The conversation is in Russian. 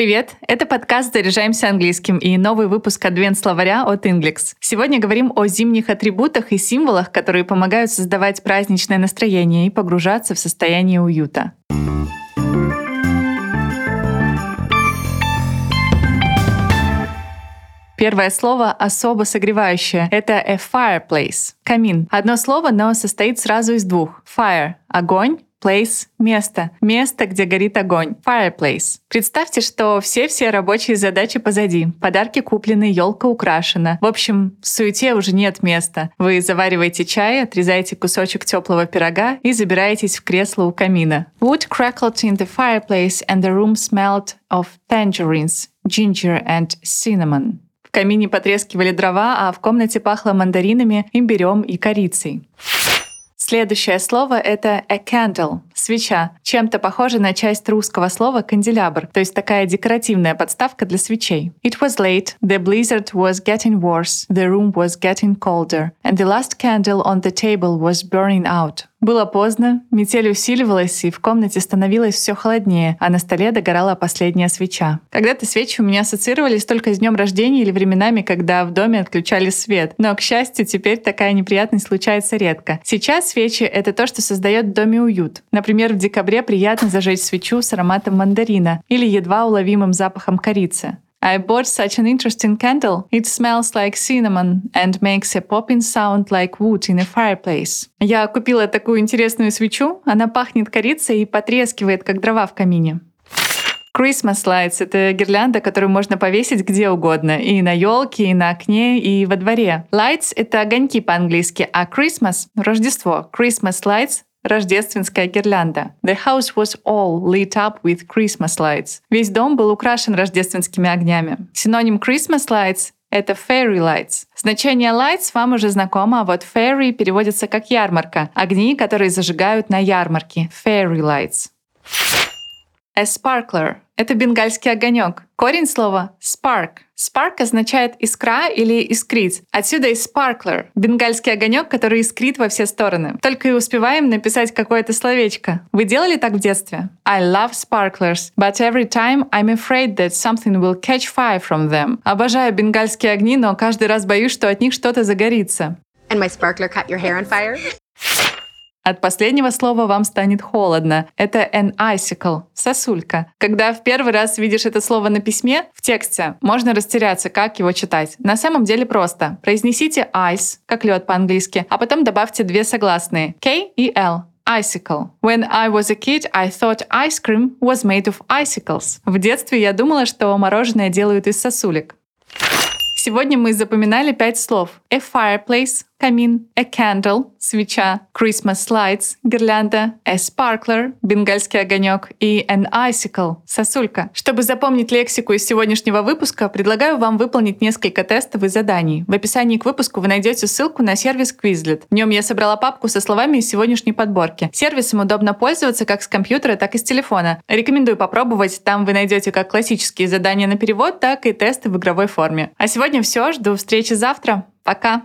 Привет! Это подкаст «Заряжаемся английским» и новый выпуск адвент-словаря от Inglix. Сегодня говорим о зимних атрибутах и символах, которые помогают создавать праздничное настроение и погружаться в состояние уюта. Первое слово особо согревающее. Это a fireplace. Камин. Одно слово, но состоит сразу из двух. Fire — огонь, Place — место. Место, где горит огонь. Fireplace. Представьте, что все-все рабочие задачи позади. Подарки куплены, елка украшена. В общем, в суете уже нет места. Вы завариваете чай, отрезаете кусочек теплого пирога и забираетесь в кресло у камина. Wood crackled in the fireplace and the room smelled of tangerines, ginger and cinnamon. В камине потрескивали дрова, а в комнате пахло мандаринами, имбирем и корицей. Следующее слово — это a candle — свеча. Чем-то похоже на часть русского слова канделябр, то есть такая декоративная подставка для свечей. It was late, the blizzard was getting worse, the room was getting colder, and the last candle on the table was burning out. Было поздно, метель усиливалась, и в комнате становилось все холоднее, а на столе догорала последняя свеча. Когда-то свечи у меня ассоциировались только с днем рождения или временами, когда в доме отключали свет. Но, к счастью, теперь такая неприятность случается редко. Сейчас свечи — это то, что создает в доме уют. Например, в декабре приятно зажечь свечу с ароматом мандарина или едва уловимым запахом корицы. I bought such an interesting candle. It smells like cinnamon and makes a popping sound like wood in a fireplace. Я купила такую интересную свечу. Она пахнет корицей и потрескивает, как дрова в камине. Christmas lights — это гирлянда, которую можно повесить где угодно. И на елке, и на окне, и во дворе. Lights — это огоньки по-английски, а Christmas — Рождество. Christmas lights рождественская гирлянда. The house was all lit up with Christmas lights. Весь дом был украшен рождественскими огнями. Синоним Christmas lights это fairy lights. Значение lights вам уже знакомо, а вот fairy переводится как ярмарка. Огни, которые зажигают на ярмарке. Fairy lights. A sparkler — это бенгальский огонек. Корень слова spark. Spark означает искра или искрить. Отсюда и sparkler — бенгальский огонек, который искрит во все стороны. Только и успеваем написать какое-то словечко. Вы делали так в детстве? I love sparklers, but every time I'm afraid that something will catch fire from them. Обожаю бенгальские огни, но каждый раз боюсь, что от них что-то загорится. And my sparkler caught your hair on fire? От последнего слова вам станет холодно. Это an icicle — сосулька. Когда в первый раз видишь это слово на письме, в тексте, можно растеряться, как его читать. На самом деле просто. Произнесите ice, как лед по-английски, а потом добавьте две согласные — K и L. Icicle. When I was a kid, I thought ice cream was made of icicles. В детстве я думала, что мороженое делают из сосулек. Сегодня мы запоминали пять слов. A fireplace — камин, a candle — свеча, Christmas lights — гирлянда, a sparkler — бенгальский огонек и an icicle — сосулька. Чтобы запомнить лексику из сегодняшнего выпуска, предлагаю вам выполнить несколько тестовых заданий. В описании к выпуску вы найдете ссылку на сервис Quizlet. В нем я собрала папку со словами из сегодняшней подборки. Сервисом удобно пользоваться как с компьютера, так и с телефона. Рекомендую попробовать. Там вы найдете как классические задания на перевод, так и тесты в игровой форме. А сегодня все. Жду встречи завтра. Пока!